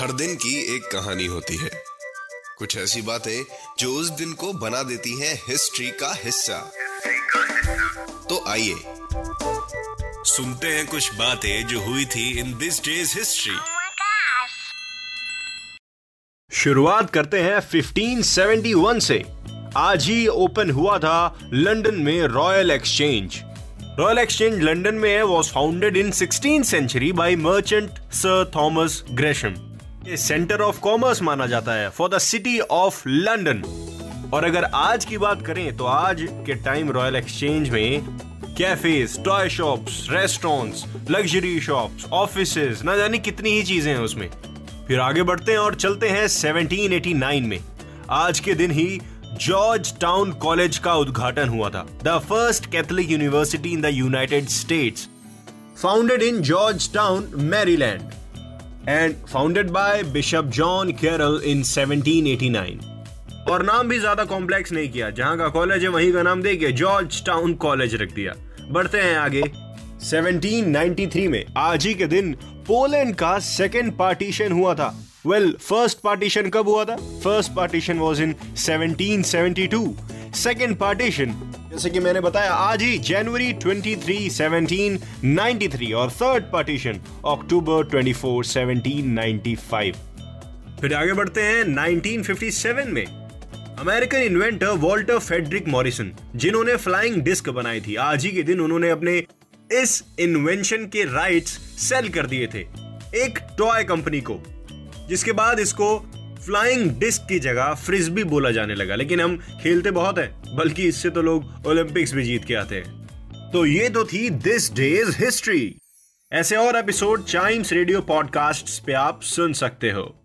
हर दिन की एक कहानी होती है। कुछ ऐसी बातें जो उस दिन को बना देती हैं हिस्ट्री का हिस्सा। तो आइए सुनते हैं कुछ बातें जो हुई थी इन दिस डेज़ हिस्ट्री. शुरुआत करते हैं 1571 से। आज ही ओपन हुआ था लंदन में royal exchange. Royal exchange London में है was founded in 16th century by merchant sir Thomas Gresham ये सेंटर ऑफ़ कॉमर्स माना जाता है for the city of London और अगर आज की बात करें तो आज के टाइम रॉयल एक्सचेंज में cafes toy shops restaurants luxury shops office ना जाने कितनी ही चीज़ें हैं उसमें। फिर आगे बढ़ते हैं और चलते हैं 1789 में। आज के दिन ही जॉर्ज टाउन कॉलेज का उद्घाटन हुआ था। The first Catholic university in the United States founded in Georgetown Maryland and founded by bishop John Carroll in 1789 और नाम भी ज़्यादा कॉम्प्लेक्स नहीं किया। जहाँ का कॉलेज है, वहीं का नाम दे के जॉर्ज टाउन कॉलेज रख दिया। बढ़ते हैं आगे। 1793 में आज ही के दिन पोलैंड का सेकेंड पार्टीशन हुआ था। वेल फ़र्स्ट पार्टीशन कब हुआ था? First partition was in 1772 second partition जैसे कि मैंने बताया, आज ही जनवरी 23 1793 और थर्ड पार्टीशन अक्टूबर 24 1795 फिर आगे बढ़ते हैं 1957 में। American inventor Walter Frederick Morrison जिन्होंने फ्लाइंग डिस्क बनाई थी, आज ही के दिन उन्होंने अपने इस इन्वेंशन के राइट्स सेल कर दिए थे, एक टॉय कंपनी को, जिसके बाद इसको फ्लाइंग डिस्क की जगह फ्रिस्बी बोला जाने लगा। लेकिन हम खेलते बहुत हैं, बल्कि इससे तो लोग ओलंपिक्स भी जीत के आते हैं। तो ये तो थी दिस डेज़ हिस्ट्री ऐसे और एपिसोड चाइम्स रेडियो पॉडकास्ट पे आप सुन सकते हो।